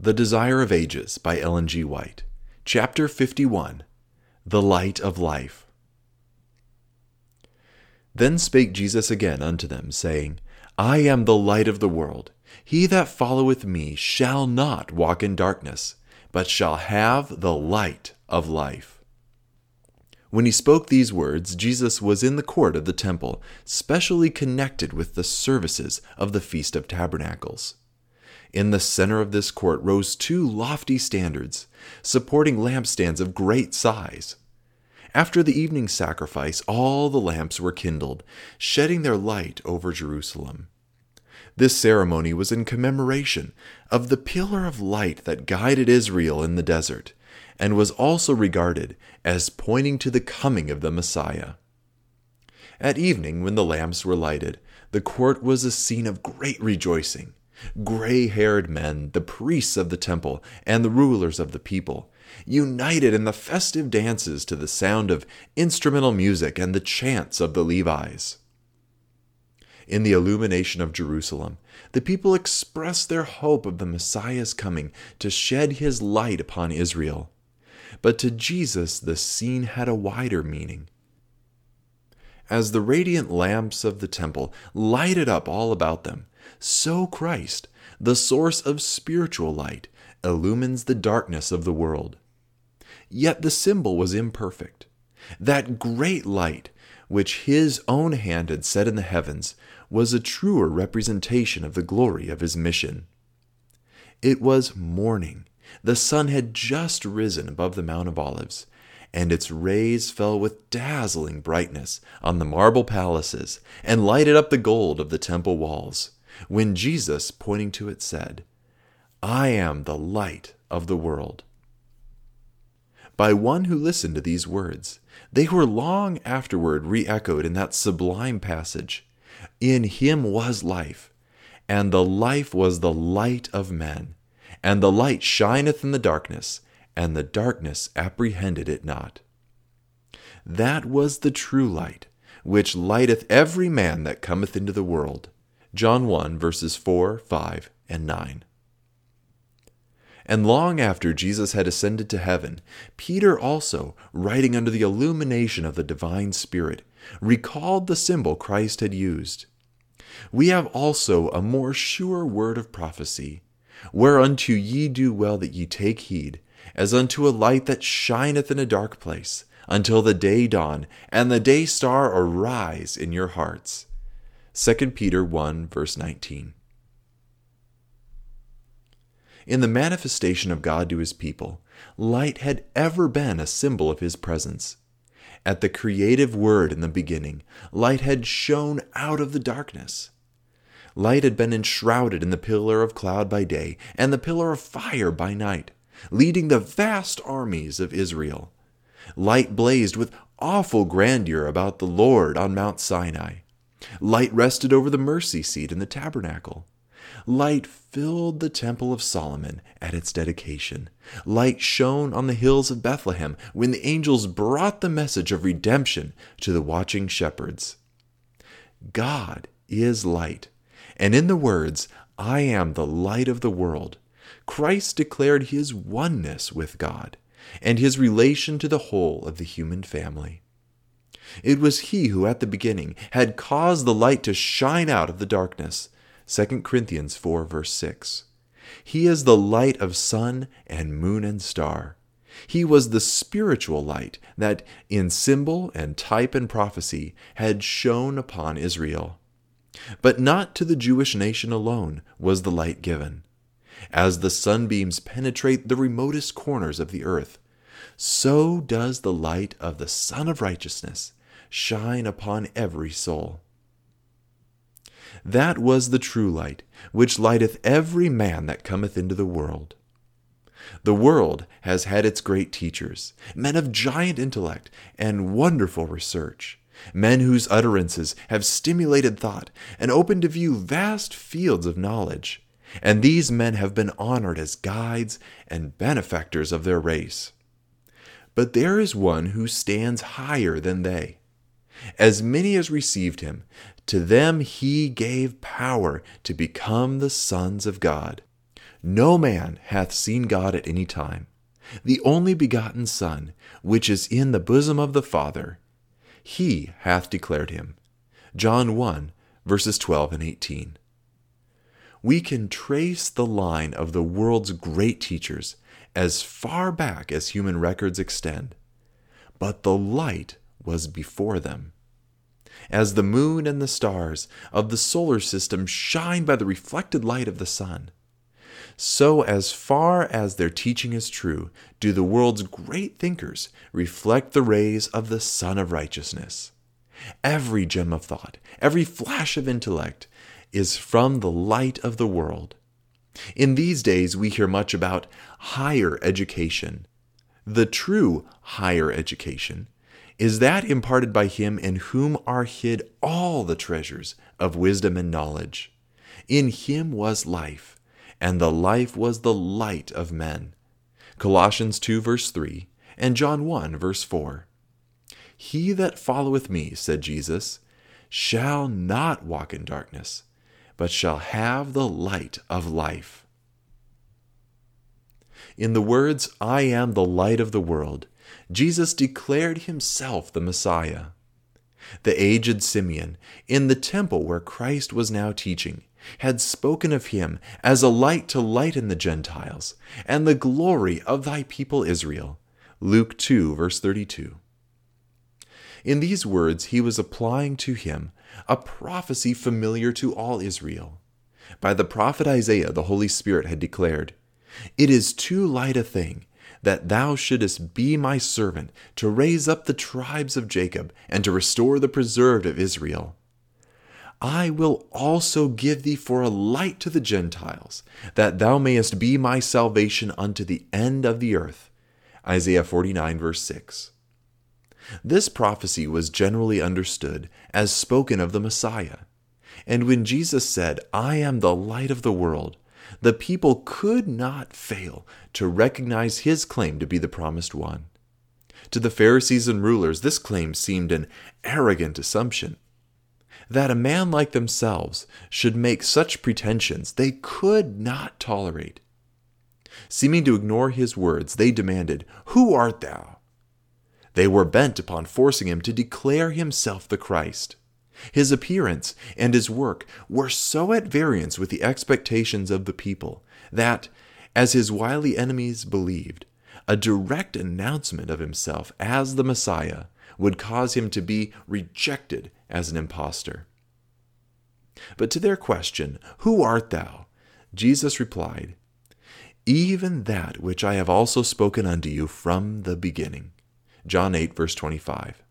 The Desire of Ages by Ellen G. White. Chapter 51 The Light of Life. Then spake Jesus again unto them, saying, I am the light of the world. He that followeth me shall not walk in darkness, but shall have the light of life. When he spoke these words, Jesus was in the court of the temple, specially connected with the services of the Feast of Tabernacles. In the center of this court rose two lofty standards, supporting lampstands of great size. After the evening sacrifice, all the lamps were kindled, shedding their light over Jerusalem. This ceremony was in commemoration of the pillar of light that guided Israel in the desert, and was also regarded as pointing to the coming of the Messiah. At evening, when the lamps were lighted, the court was a scene of great rejoicing. Gray haired men, the priests of the temple, and the rulers of the people, united in the festive dances to the sound of instrumental music and the chants of the Levites. In the illumination of Jerusalem, the people expressed their hope of the Messiah's coming to shed his light upon Israel. But to Jesus, the scene had a wider meaning. As the radiant lamps of the temple lighted up all about them, so Christ, the source of spiritual light, illumines the darkness of the world. Yet the symbol was imperfect. That great light, which his own hand had set in the heavens, was a truer representation of the glory of his mission. It was morning. The sun had just risen above the Mount of Olives, and its rays fell with dazzling brightness on the marble palaces and lighted up the gold of the temple walls when Jesus, pointing to it, said, I am the light of the world. By one who listened to these words, they were long afterward re echoed in that sublime passage In him was life, and the life was the light of men. And the light shineth in the darkness, and the darkness apprehended it not. That was the true light, which lighteth every man that cometh into the world. John 1, verses 4, 5, and 9. And long after Jesus had ascended to heaven, Peter also, writing under the illumination of the divine Spirit, recalled the symbol Christ had used. We have also a more sure word of prophecy, whereunto ye do well that ye take heed, as unto a light that shineth in a dark place, until the day dawn, and the day star arise in your hearts. 2 Peter 1, verse 19. In the manifestation of God to his people, light had ever been a symbol of his presence. At the creative word in the beginning, light had shone out of the darkness. Light had been enshrouded in the pillar of cloud by day and the pillar of fire by night, leading the vast armies of Israel. Light blazed with awful grandeur about the Lord on Mount Sinai. Light rested over the mercy seat in the tabernacle. Light filled the temple of Solomon at its dedication. Light shone on the hills of Bethlehem when the angels brought the message of redemption to the watching shepherds. God is light, and in the words, I am the light of the world, Christ declared his oneness with God and his relation to the whole of the human family. It was he who at the beginning had caused the light to shine out of the darkness. 2 Corinthians 4, verse 6. He is the light of sun and moon and star. He was the spiritual light that, in symbol and type and prophecy, had shone upon Israel. But not to the Jewish nation alone was the light given. As the sunbeams penetrate the remotest corners of the earth, so does the light of the Sun of Righteousness shine upon every soul. That was the true light, which lighteth every man that cometh into the world. The world has had its great teachers, men of giant intellect and wonderful research, men whose utterances have stimulated thought and opened to view vast fields of knowledge, and these men have been honored as guides and benefactors of their race. But there is one who stands higher than they as many as received him, to them he gave power to become the sons of God, No man hath seen God at any time. The only begotten Son, which is in the bosom of the Father, he hath declared him. John 1, verses 12 and 18. We can trace the line of the world's great teachers as far back as human records extend. But the light was before them. As the moon and the stars of the solar system shine by the reflected light of the sun, so as far as their teaching is true, do the world's great thinkers reflect the rays of the Sun of Righteousness. Every gem of thought, every flash of intellect is from the light of the world. In these days, we hear much about higher education. The true higher education is that imparted by Him in whom are hid all the treasures of wisdom and knowledge. In Him was life, and the life was the light of men. Colossians 2, verse 3, and John 1, verse 4. He that followeth me, said Jesus, shall not walk in darkness, but shall have the light of life. In the words, I am the light of the world, Jesus declared himself the Messiah. The aged Simeon, in the temple where Christ was now teaching, had spoken of him as a light to lighten the Gentiles, and the glory of thy people Israel. Luke 2, verse 32. In these words, he was applying to him a prophecy familiar to all Israel. By the prophet Isaiah, the Holy Spirit had declared, It is too light a thing that thou shouldest be my servant to raise up the tribes of Jacob and to restore the preserved of Israel. I will also give thee for a light to the Gentiles, that thou mayest be my salvation unto the end of the earth. Isaiah 49, verse 6. This prophecy was generally understood as spoken of the Messiah. And when Jesus said, I am the light of the world, the people could not fail to recognize his claim to be the promised one. To the Pharisees and rulers, this claim seemed an arrogant assumption that a man like themselves should make such pretensions they could not tolerate. Seeming to ignore his words, they demanded, Who art thou? They were bent upon forcing him to declare himself the Christ. His appearance and his work were so at variance with the expectations of the people that, as his wily enemies believed, a direct announcement of himself as the Messiah would cause him to be rejected as an impostor. But to their question, Who art thou? Jesus replied, Even that which I have also spoken unto you from the beginning. John 8, verse 25.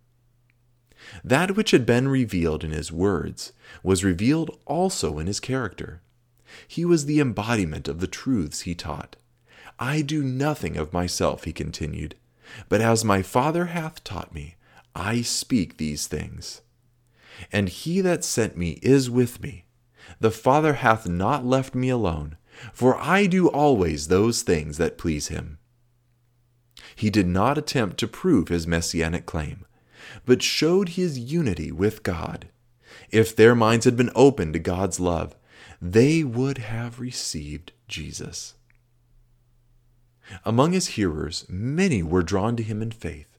That which had been revealed in his words was revealed also in his character. He was the embodiment of the truths he taught. I do nothing of myself, he continued, but as my Father hath taught me, I speak these things. And he that sent me is with me. The Father hath not left me alone, for I do always those things that please him. He did not attempt to prove his messianic claim, but showed his unity with God. If their minds had been open to God's love, they would have received Jesus. Among his hearers, many were drawn to him in faith.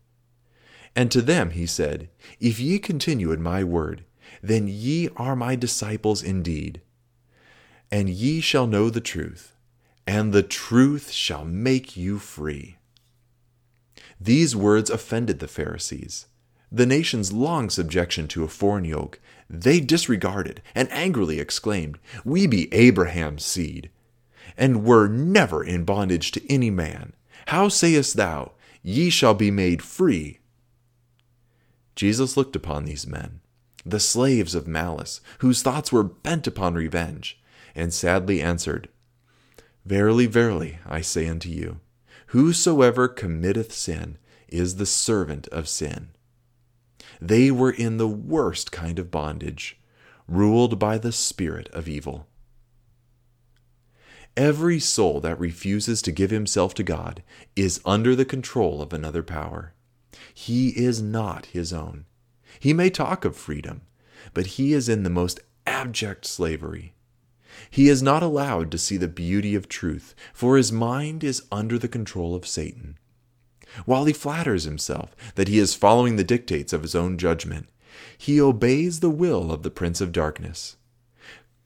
And to them he said, If ye continue in my word, then ye are my disciples indeed. And ye shall know the truth, and the truth shall make you free. These words offended the Pharisees. The nation's long subjection to a foreign yoke they disregarded and angrily exclaimed, We be Abraham's seed, and were never in bondage to any man. How sayest thou, Ye shall be made free Jesus looked upon these men, the slaves of malice, whose thoughts were bent upon revenge, and sadly answered, Verily, verily, I say unto you, whosoever committeth sin is the servant of sin. They were in the worst kind of bondage, ruled by the spirit of evil. Every soul that refuses to give himself to God is under the control of another power. He is not his own. He may talk of freedom, but he is in the most abject slavery. He is not allowed to see the beauty of truth, for his mind is under the control of Satan. While he flatters himself that he is following the dictates of his own judgment, he obeys the will of the Prince of Darkness.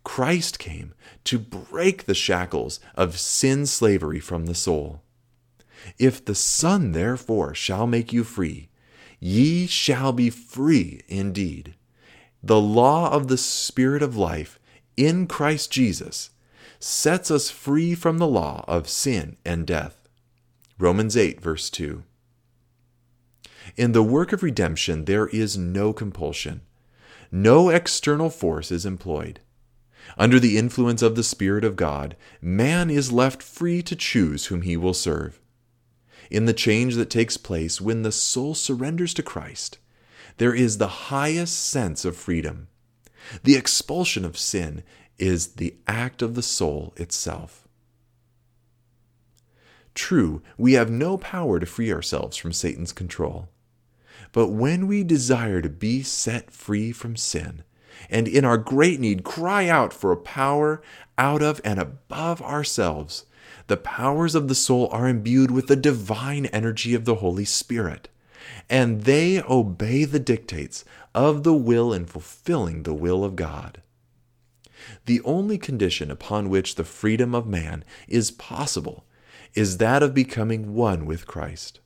Christ came to break the shackles of sin slavery from the soul. If the Son therefore shall make you free, ye shall be free indeed. The law of the Spirit of life in Christ Jesus sets us free from the law of sin and death. Romans 8, verse 2. In the work of redemption, there is no compulsion. No external force is employed. Under the influence of the Spirit of God, man is left free to choose whom he will serve. In the change that takes place when the soul surrenders to Christ, there is the highest sense of freedom. The expulsion of sin is the act of the soul itself. True, we have no power to free ourselves from Satan's control. But when we desire to be set free from sin, and in our great need cry out for a power out of and above ourselves, the powers of the soul are imbued with the divine energy of the Holy Spirit and they obey the dictates of the will in fulfilling the will of God. The only condition upon which the freedom of man is possible is that of becoming one with Christ.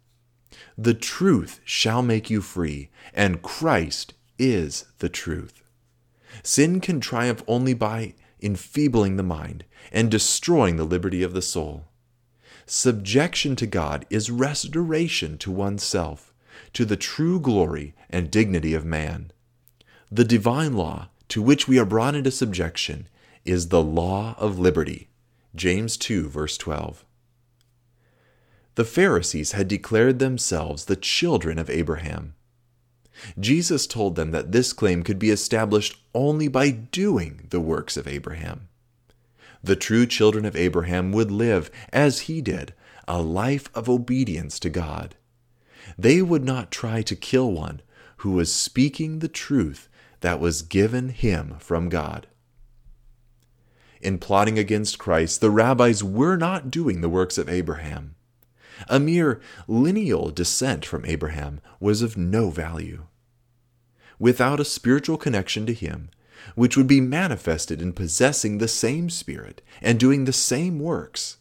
The truth shall make you free, and Christ is the truth. Sin can triumph only by enfeebling the mind and destroying the liberty of the soul. Subjection to God is restoration to oneself to the true glory and dignity of man. The divine law to which we are brought into subjection is the law of liberty. James 2, verse 12. The Pharisees had declared themselves the children of Abraham. Jesus told them that this claim could be established only by doing the works of Abraham. The true children of Abraham would live, as he did, a life of obedience to God they would not try to kill one who was speaking the truth that was given him from God. In plotting against Christ, the rabbis were not doing the works of Abraham. A mere lineal descent from Abraham was of no value. Without a spiritual connection to him, which would be manifested in possessing the same Spirit and doing the same works,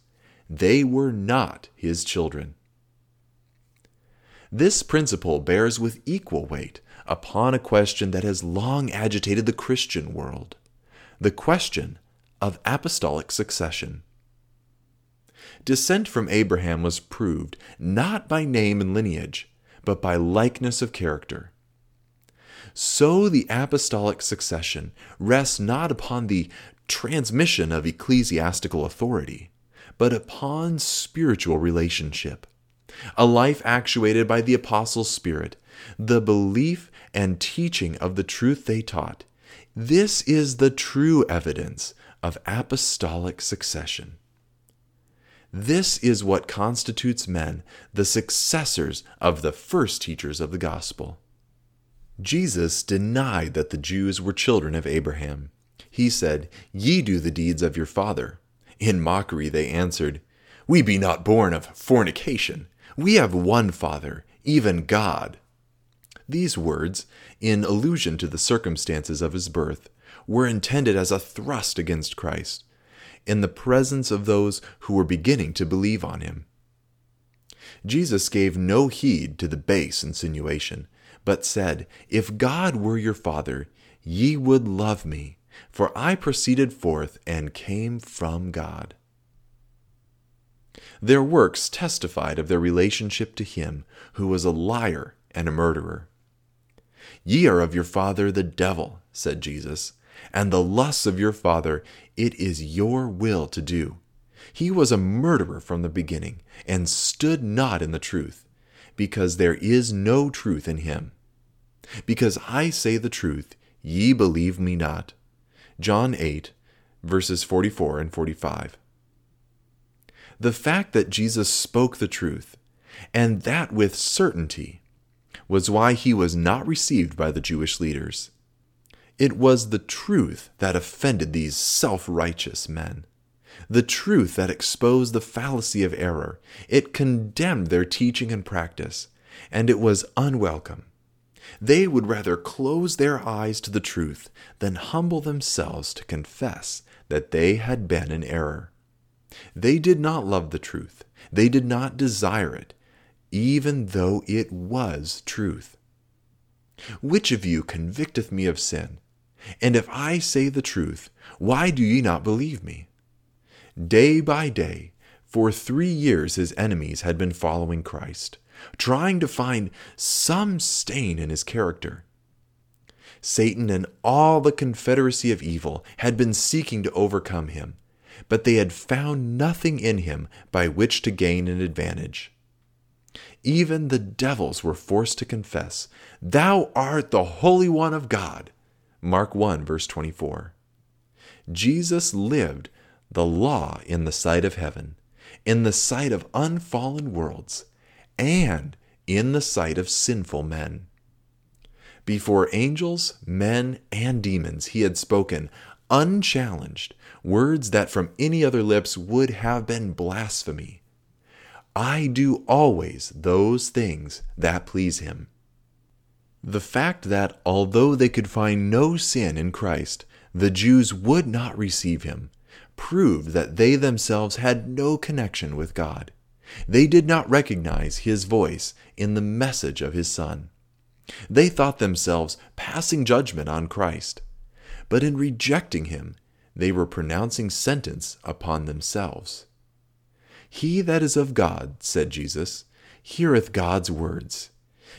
they were not his children. This principle bears with equal weight upon a question that has long agitated the Christian world the question of apostolic succession. Descent from Abraham was proved not by name and lineage, but by likeness of character. So the apostolic succession rests not upon the transmission of ecclesiastical authority, but upon spiritual relationship a life actuated by the Apostles' Spirit, the belief and teaching of the truth they taught. This is the true evidence of apostolic succession. This is what constitutes men the successors of the first teachers of the gospel. Jesus denied that the Jews were children of Abraham. He said, Ye do the deeds of your father. In mockery they answered, We be not born of fornication. We have one Father, even God. These words, in allusion to the circumstances of his birth, were intended as a thrust against Christ, in the presence of those who were beginning to believe on him. Jesus gave no heed to the base insinuation, but said, If God were your Father, ye would love me, for I proceeded forth and came from God. Their works testified of their relationship to him who was a liar and a murderer. Ye are of your father the devil, said Jesus, and the lusts of your father it is your will to do. He was a murderer from the beginning, and stood not in the truth, because there is no truth in him. Because I say the truth, ye believe me not. John 8, verses 44 and 45 the fact that Jesus spoke the truth, and that with certainty, was why he was not received by the Jewish leaders. It was the truth that offended these self righteous men. The truth that exposed the fallacy of error. It condemned their teaching and practice, and it was unwelcome. They would rather close their eyes to the truth than humble themselves to confess that they had been in error. They did not love the truth. They did not desire it, even though it was truth. Which of you convicteth me of sin? And if I say the truth, why do ye not believe me? Day by day, for three years, his enemies had been following Christ, trying to find some stain in his character. Satan and all the confederacy of evil had been seeking to overcome him, but they had found nothing in him by which to gain an advantage. Even the devils were forced to confess, Thou art the Holy One of God. Mark 1, verse 24. Jesus lived the law in the sight of heaven, in the sight of unfallen worlds, and in the sight of sinful men. Before angels, men, and demons, he had spoken unchallenged words that from any other lips would have been blasphemy. I do always those things that please him. The fact that, although they could find no sin in Christ, the Jews would not receive him, proved that they themselves had no connection with God. They did not recognize his voice in the message of his Son. They thought themselves passing judgment on Christ, but in rejecting him, they were pronouncing sentence upon themselves. He that is of God, said Jesus, heareth God's words.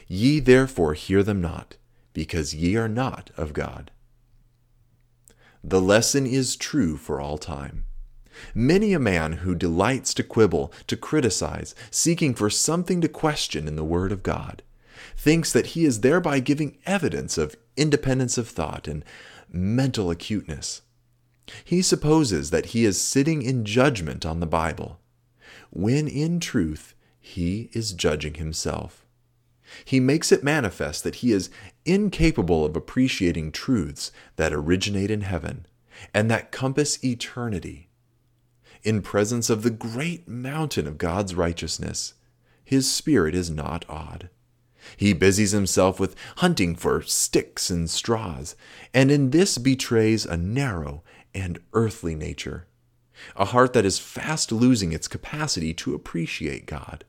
Ye therefore hear them not, because ye are not of God. The lesson is true for all time. Many a man who delights to quibble, to criticize, seeking for something to question in the Word of God, thinks that he is thereby giving evidence of independence of thought and mental acuteness. He supposes that he is sitting in judgment on the Bible, when in truth he is judging himself. He makes it manifest that he is incapable of appreciating truths that originate in heaven and that compass eternity. In presence of the great mountain of God's righteousness, his spirit is not awed. He busies himself with hunting for sticks and straws, and in this betrays a narrow and earthly nature, a heart that is fast losing its capacity to appreciate God.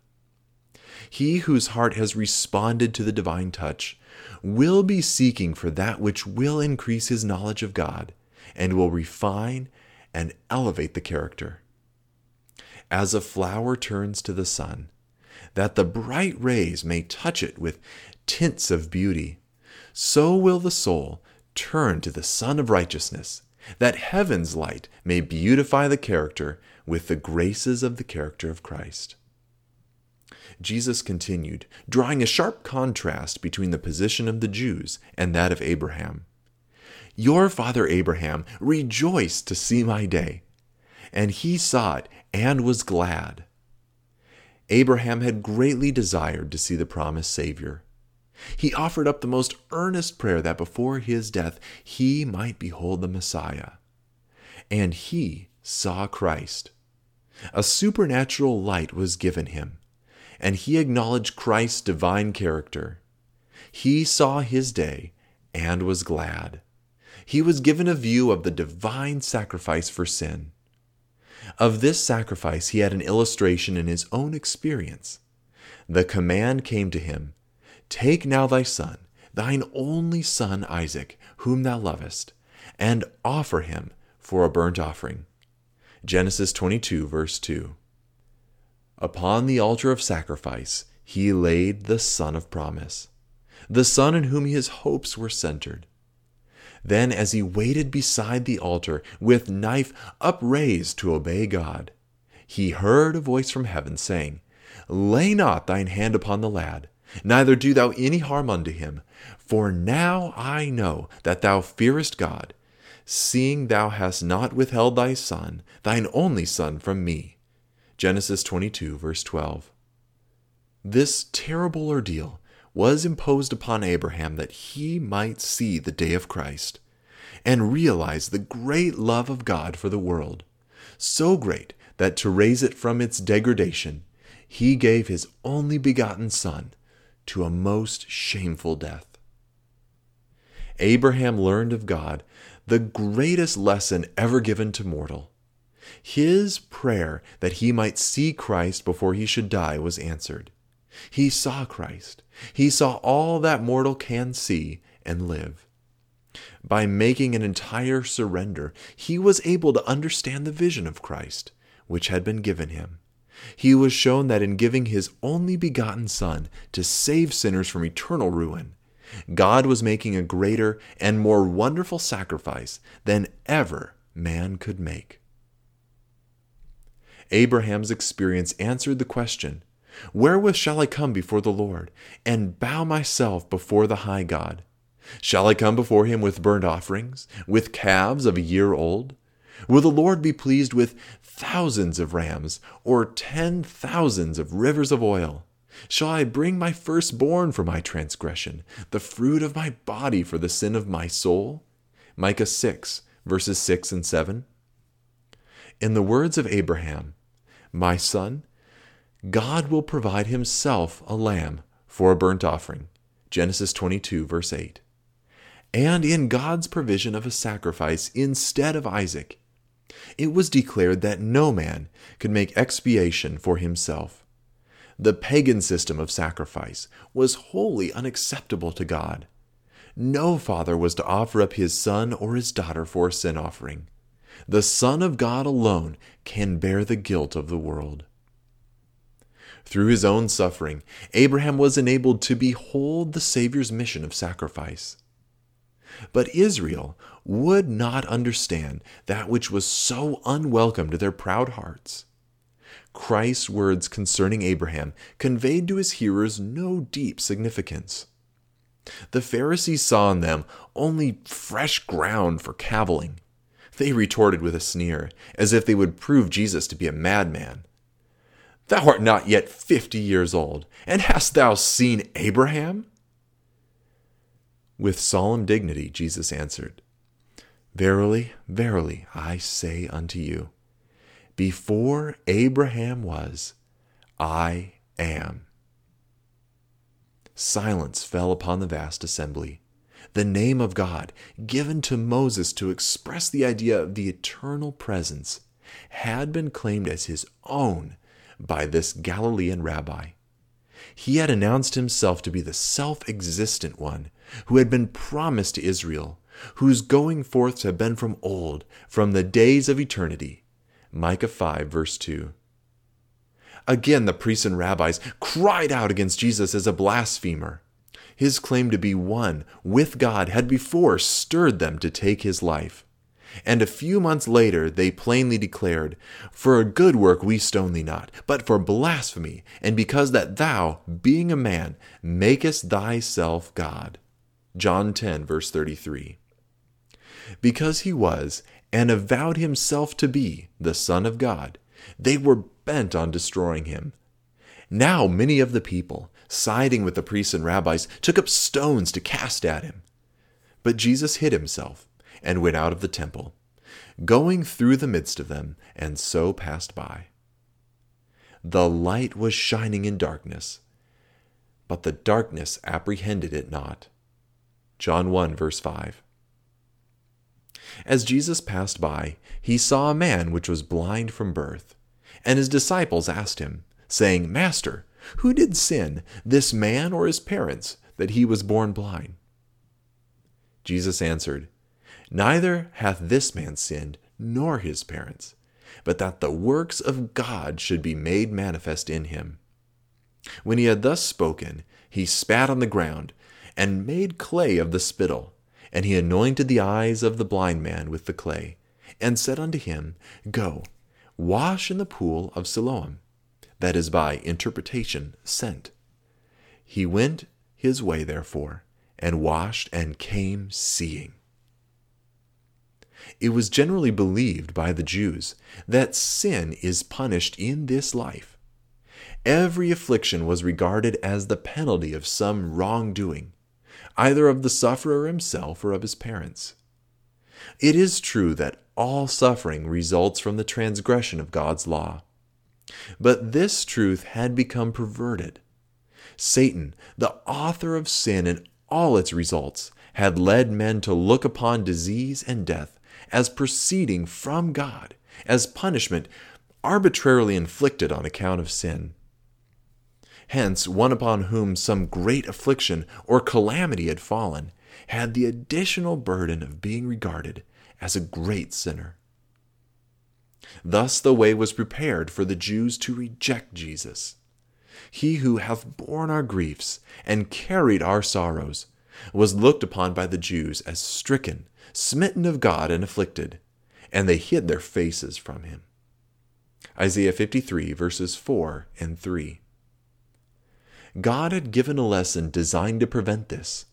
He whose heart has responded to the divine touch will be seeking for that which will increase his knowledge of God and will refine and elevate the character. As a flower turns to the sun, that the bright rays may touch it with tints of beauty, so will the soul turn to the Sun of Righteousness, that heaven's light may beautify the character with the graces of the character of Christ. Jesus continued, drawing a sharp contrast between the position of the Jews and that of Abraham. Your father Abraham rejoiced to see my day, and he saw it and was glad. Abraham had greatly desired to see the promised Savior. He offered up the most earnest prayer that before his death he might behold the Messiah. And he saw Christ. A supernatural light was given him, and he acknowledged Christ's divine character. He saw his day and was glad. He was given a view of the divine sacrifice for sin. Of this sacrifice he had an illustration in his own experience. The command came to him Take now thy son, thine only son Isaac, whom thou lovest, and offer him for a burnt offering. Genesis 22, verse 2. Upon the altar of sacrifice he laid the son of promise, the son in whom his hopes were centered. Then, as he waited beside the altar, with knife upraised to obey God, he heard a voice from heaven saying, Lay not thine hand upon the lad, neither do thou any harm unto him. For now I know that thou fearest God, seeing thou hast not withheld thy son, thine only son, from me. Genesis 22, verse 12. This terrible ordeal was imposed upon Abraham that he might see the day of Christ, and realize the great love of God for the world, so great that to raise it from its degradation, he gave his only begotten Son to a most shameful death. Abraham learned of God the greatest lesson ever given to mortal. His prayer that he might see Christ before he should die was answered. He saw Christ. He saw all that mortal can see and live. By making an entire surrender, he was able to understand the vision of Christ, which had been given him. He was shown that in giving his only begotten Son to save sinners from eternal ruin, God was making a greater and more wonderful sacrifice than ever man could make. Abraham's experience answered the question Wherewith shall I come before the Lord, and bow myself before the high God? Shall I come before him with burnt offerings, with calves of a year old? Will the Lord be pleased with thousands of rams, or ten thousands of rivers of oil? Shall I bring my firstborn for my transgression, the fruit of my body for the sin of my soul? Micah 6, verses 6 and 7. In the words of Abraham, My son, God will provide himself a lamb for a burnt offering. Genesis 22, verse 8. And in God's provision of a sacrifice instead of Isaac, it was declared that no man could make expiation for himself. The pagan system of sacrifice was wholly unacceptable to God. No father was to offer up his son or his daughter for a sin offering. The Son of God alone can bear the guilt of the world. Through his own suffering, Abraham was enabled to behold the Savior's mission of sacrifice. But Israel would not understand that which was so unwelcome to their proud hearts. Christ's words concerning Abraham conveyed to his hearers no deep significance. The Pharisees saw in them only fresh ground for cavilling. They retorted with a sneer, as if they would prove Jesus to be a madman. Thou art not yet fifty years old, and hast thou seen Abraham? With solemn dignity, Jesus answered, Verily, verily, I say unto you, before Abraham was, I am. Silence fell upon the vast assembly. The name of God, given to Moses to express the idea of the eternal presence, had been claimed as his own by this Galilean rabbi. He had announced himself to be the self existent one who had been promised to Israel, whose going forths have been from old, from the days of eternity. Micah 5, verse 2. Again, the priests and rabbis cried out against Jesus as a blasphemer. His claim to be one with God had before stirred them to take his life. And a few months later they plainly declared, For a good work we stone thee not, but for blasphemy, and because that thou, being a man, makest thyself God. John 10, verse 33. Because he was, and avowed himself to be, the Son of God, they were bent on destroying him. Now many of the people, siding with the priests and rabbis, took up stones to cast at him. But Jesus hid himself and went out of the temple, going through the midst of them, and so passed by. The light was shining in darkness, but the darkness apprehended it not. John 1, verse 5. As Jesus passed by, he saw a man which was blind from birth. And his disciples asked him, saying, Master, who did sin, this man or his parents, that he was born blind? Jesus answered, Neither hath this man sinned, nor his parents, but that the works of God should be made manifest in him. When he had thus spoken, he spat on the ground, and made clay of the spittle, and he anointed the eyes of the blind man with the clay, and said unto him, Go, wash in the pool of Siloam, that is by interpretation sent. He went his way, therefore, and washed, and came seeing. It was generally believed by the Jews that sin is punished in this life. Every affliction was regarded as the penalty of some wrongdoing, either of the sufferer himself or of his parents. It is true that all suffering results from the transgression of God's law. But this truth had become perverted. Satan, the author of sin and all its results, had led men to look upon disease and death as proceeding from God, as punishment arbitrarily inflicted on account of sin. Hence, one upon whom some great affliction or calamity had fallen had the additional burden of being regarded as a great sinner. Thus the way was prepared for the Jews to reject Jesus. He who hath borne our griefs and carried our sorrows was looked upon by the Jews as stricken, smitten of God, and afflicted, and they hid their faces from him. Isaiah 53, verses 4 and 3. God had given a lesson designed to prevent this.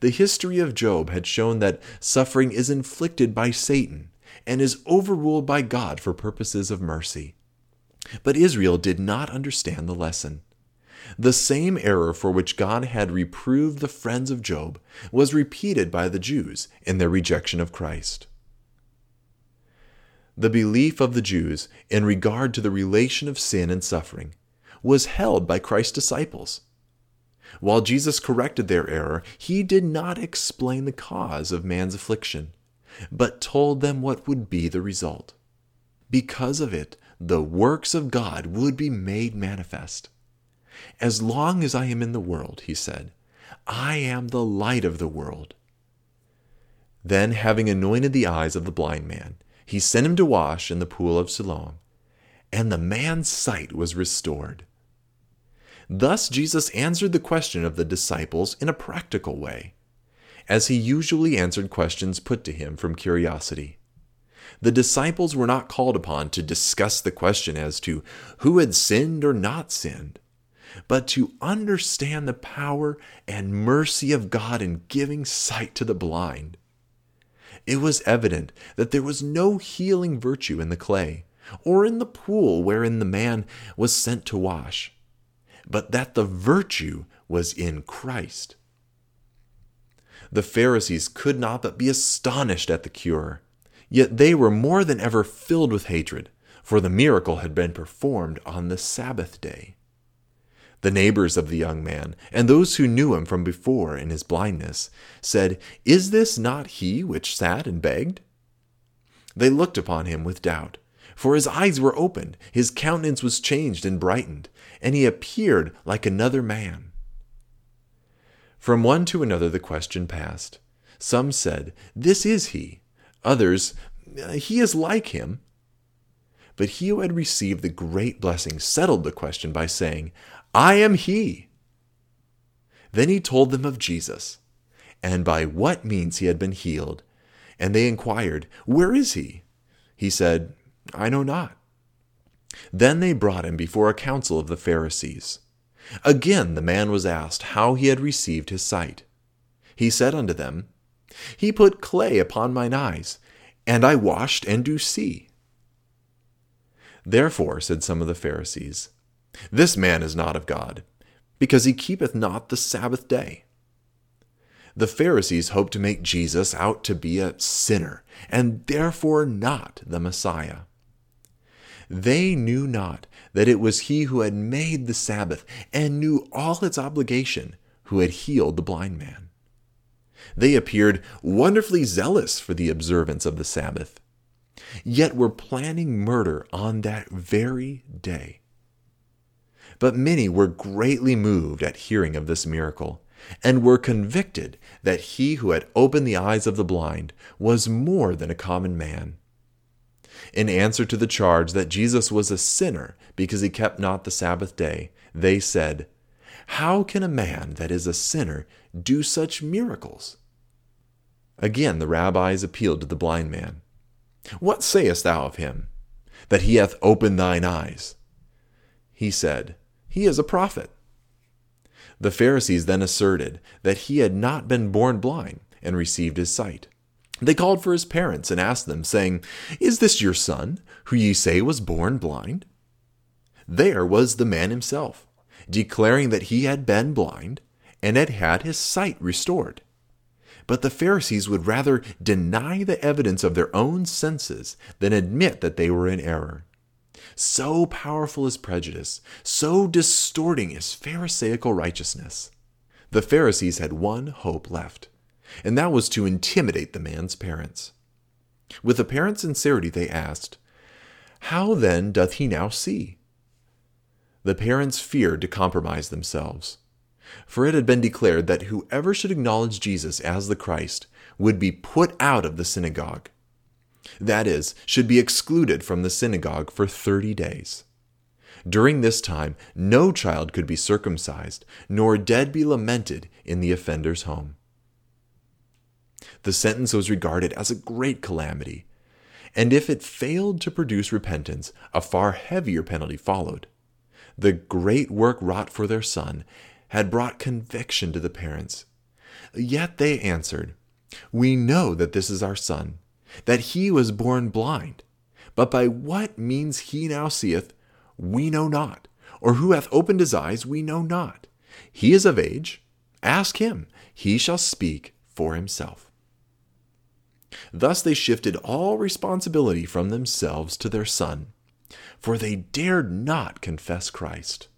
The history of Job had shown that suffering is inflicted by Satan and is overruled by God for purposes of mercy. But Israel did not understand the lesson. The same error for which God had reproved the friends of Job was repeated by the Jews in their rejection of Christ. The belief of the Jews in regard to the relation of sin and suffering was held by Christ's disciples. While Jesus corrected their error, he did not explain the cause of man's affliction, but told them what would be the result. Because of it, the works of God would be made manifest. As long as I am in the world, he said, I am the light of the world. Then, having anointed the eyes of the blind man, he sent him to wash in the pool of Siloam, and the man's sight was restored. Thus, Jesus answered the question of the disciples in a practical way, as he usually answered questions put to him from curiosity. The disciples were not called upon to discuss the question as to who had sinned or not sinned, but to understand the power and mercy of God in giving sight to the blind. It was evident that there was no healing virtue in the clay, or in the pool wherein the man was sent to wash but that the virtue was in Christ. The Pharisees could not but be astonished at the cure, yet they were more than ever filled with hatred, for the miracle had been performed on the Sabbath day. The neighbors of the young man, and those who knew him from before in his blindness, said, Is this not he which sat and begged? They looked upon him with doubt, for his eyes were opened, his countenance was changed and brightened, and he appeared like another man. From one to another the question passed. Some said, This is he. Others, uh, He is like him. But he who had received the great blessing settled the question by saying, I am he. Then he told them of Jesus, and by what means he had been healed. And they inquired, Where is he? He said, I know not. Then they brought him before a council of the Pharisees. Again the man was asked how he had received his sight. He said unto them, He put clay upon mine eyes, and I washed and do see. Therefore, said some of the Pharisees, This man is not of God, because he keepeth not the Sabbath day. The Pharisees hoped to make Jesus out to be a sinner, and therefore not the Messiah. They knew not that it was he who had made the Sabbath and knew all its obligation who had healed the blind man. They appeared wonderfully zealous for the observance of the Sabbath, yet were planning murder on that very day. But many were greatly moved at hearing of this miracle, and were convicted that he who had opened the eyes of the blind was more than a common man in answer to the charge that Jesus was a sinner because he kept not the Sabbath day, they said, How can a man that is a sinner do such miracles? Again the rabbis appealed to the blind man. What sayest thou of him? That he hath opened thine eyes. He said, He is a prophet. The Pharisees then asserted that he had not been born blind and received his sight. They called for his parents and asked them, saying, Is this your son, who ye say was born blind? There was the man himself, declaring that he had been blind and had had his sight restored. But the Pharisees would rather deny the evidence of their own senses than admit that they were in error. So powerful is prejudice, so distorting is Pharisaical righteousness. The Pharisees had one hope left, and that was to intimidate the man's parents. With apparent sincerity, they asked, How then doth he now see? The parents feared to compromise themselves, for it had been declared that whoever should acknowledge Jesus as the Christ would be put out of the synagogue that is, should be excluded from the synagogue for 30 days. During this time, no child could be circumcised, nor dead be lamented in the offender's home. The sentence was regarded as a great calamity, and if it failed to produce repentance, a far heavier penalty followed. The great work wrought for their son had brought conviction to the parents. Yet they answered, We know that this is our son that he was born blind. But by what means he now seeth, we know not, or who hath opened his eyes, we know not. He is of age. Ask him, he shall speak for himself. Thus they shifted all responsibility from themselves to their son, for they dared not confess Christ.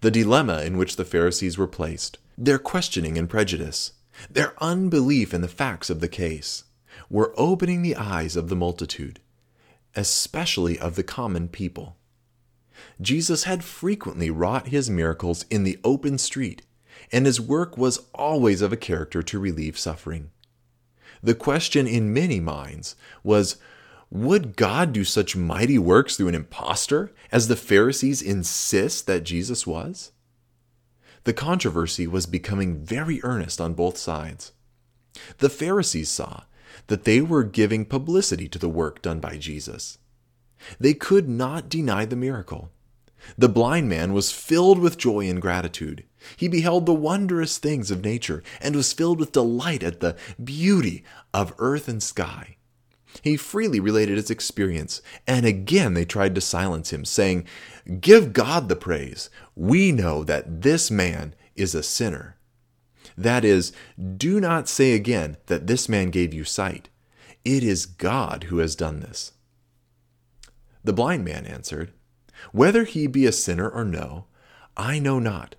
The dilemma in which the Pharisees were placed, their questioning and prejudice, their unbelief in the facts of the case, were opening the eyes of the multitude, especially of the common people. Jesus had frequently wrought his miracles in the open street, and his work was always of a character to relieve suffering. The question in many minds was Would God do such mighty works through an impostor as the Pharisees insist that Jesus was? The controversy was becoming very earnest on both sides. The Pharisees saw that they were giving publicity to the work done by Jesus. They could not deny the miracle. The blind man was filled with joy and gratitude. He beheld the wondrous things of nature and was filled with delight at the beauty of earth and sky. He freely related his experience, and again they tried to silence him, saying, Give God the praise. We know that this man is a sinner. That is, do not say again that this man gave you sight. It is God who has done this. The blind man answered, Whether he be a sinner or no, I know not.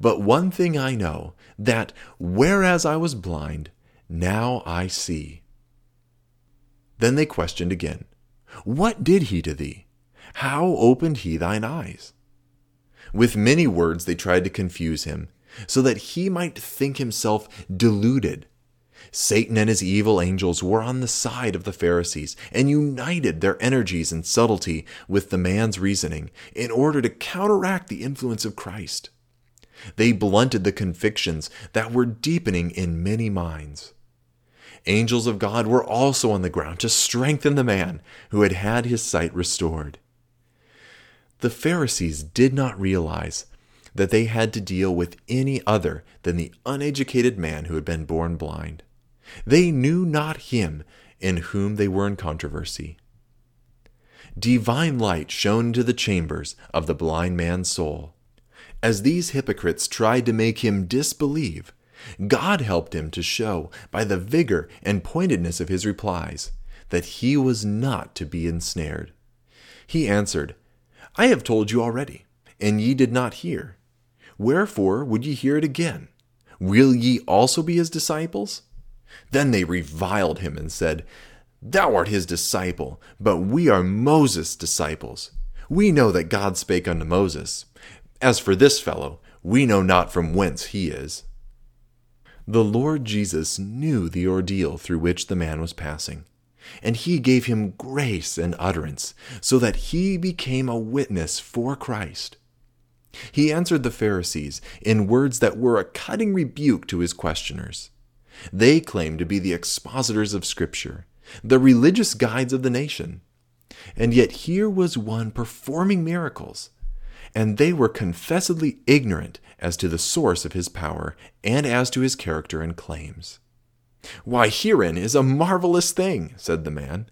But one thing I know, that whereas I was blind, now I see. Then they questioned again, What did he to thee? How opened he thine eyes? With many words they tried to confuse him, so that he might think himself deluded. Satan and his evil angels were on the side of the Pharisees and united their energies and subtlety with the man's reasoning in order to counteract the influence of Christ. They blunted the convictions that were deepening in many minds. Angels of God were also on the ground to strengthen the man who had had his sight restored. The Pharisees did not realize that they had to deal with any other than the uneducated man who had been born blind. They knew not him in whom they were in controversy. Divine light shone into the chambers of the blind man's soul. As these hypocrites tried to make him disbelieve, God helped him to show, by the vigor and pointedness of his replies, that he was not to be ensnared. He answered, I have told you already, and ye did not hear. Wherefore would ye hear it again? Will ye also be his disciples? Then they reviled him and said, Thou art his disciple, but we are Moses' disciples. We know that God spake unto Moses. As for this fellow, we know not from whence he is. The Lord Jesus knew the ordeal through which the man was passing, and he gave him grace and utterance, so that he became a witness for Christ. He answered the Pharisees in words that were a cutting rebuke to his questioners. They claimed to be the expositors of Scripture, the religious guides of the nation. And yet here was one performing miracles, and they were confessedly ignorant as to the source of his power and as to his character and claims. Why, herein is a marvelous thing, said the man,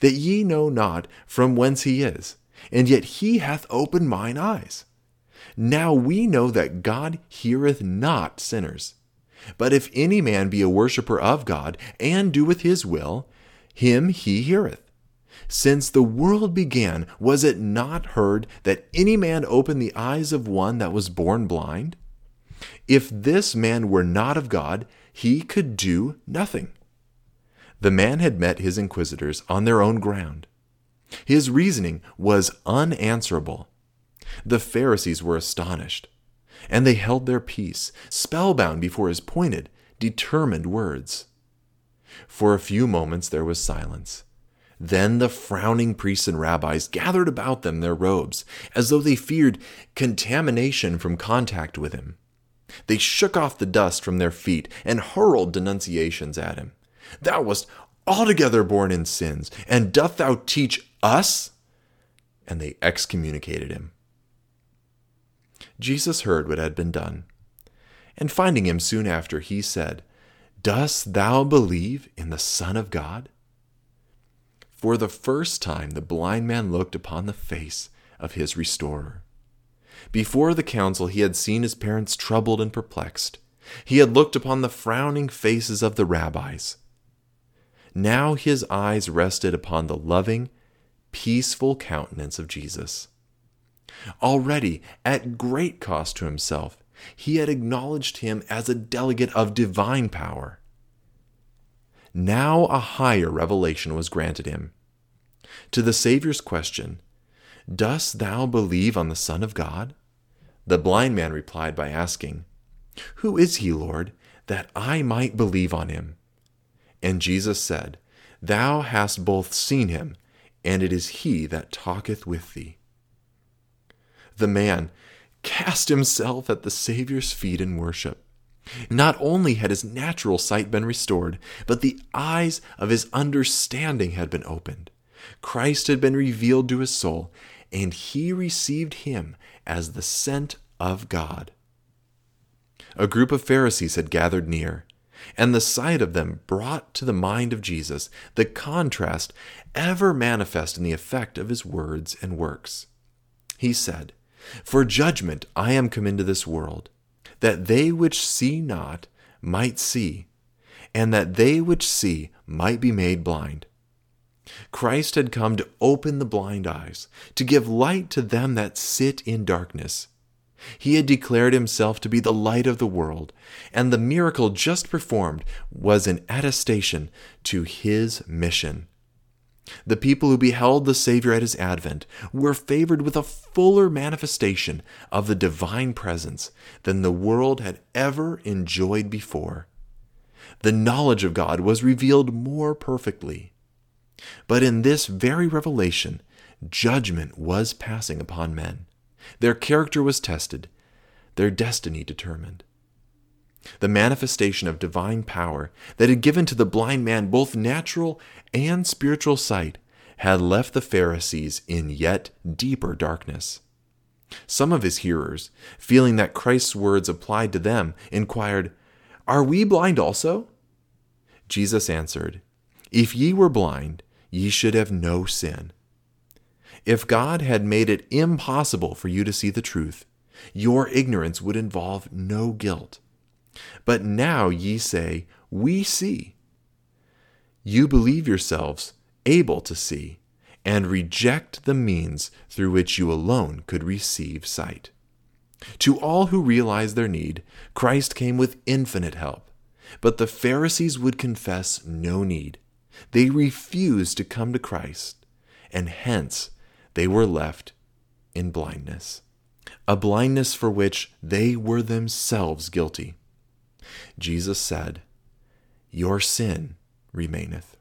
that ye know not from whence he is, and yet he hath opened mine eyes. Now we know that God heareth not sinners, But if any man be a worshipper of God, and doeth his will, him he heareth. Since the world began, was it not heard that any man opened the eyes of one that was born blind? If this man were not of God, he could do nothing. The man had met his inquisitors on their own ground. His reasoning was unanswerable. The Pharisees were astonished, and they held their peace, spellbound before his pointed, determined words. For a few moments there was silence. Then the frowning priests and rabbis gathered about them their robes, as though they feared contamination from contact with him. They shook off the dust from their feet and hurled denunciations at him. Thou wast altogether born in sins, and doth thou teach us? And they excommunicated him. Jesus heard what had been done, and finding him soon after, he said, Dost thou believe in the Son of God? For the first time, the blind man looked upon the face of his restorer. Before the council, he had seen his parents troubled and perplexed. He had looked upon the frowning faces of the rabbis. Now his eyes rested upon the loving, peaceful countenance of Jesus. Already, at great cost to himself, he had acknowledged him as a delegate of divine power. Now a higher revelation was granted him. To the Saviour's question, Dost thou believe on the Son of God? The blind man replied by asking, Who is he, Lord, that I might believe on him? And Jesus said, Thou hast both seen him, and it is he that talketh with thee. The man cast himself at the Saviour's feet in worship. Not only had his natural sight been restored, but the eyes of his understanding had been opened. Christ had been revealed to his soul, and he received him as the sent of God. A group of Pharisees had gathered near, and the sight of them brought to the mind of Jesus the contrast ever manifest in the effect of his words and works. He said, For judgment I am come into this world, that they which see not might see, and that they which see might be made blind. Christ had come to open the blind eyes, to give light to them that sit in darkness, he had declared himself to be the light of the world, and the miracle just performed was an attestation to his mission. The people who beheld the Savior at his advent were favored with a fuller manifestation of the divine presence than the world had ever enjoyed before. The knowledge of God was revealed more perfectly. But in this very revelation, judgment was passing upon men. Their character was tested, their destiny determined. The manifestation of divine power that had given to the blind man both natural and spiritual sight had left the Pharisees in yet deeper darkness. Some of his hearers, feeling that Christ's words applied to them, inquired, Are we blind also? Jesus answered, If ye were blind, ye should have no sin. If God had made it impossible for you to see the truth, your ignorance would involve no guilt. But now ye say, We see. You believe yourselves able to see, and reject the means through which you alone could receive sight. To all who realized their need, Christ came with infinite help. But the Pharisees would confess no need. They refused to come to Christ, and hence they were left in blindness, a blindness for which they were themselves guilty. Jesus said, Your sin remaineth.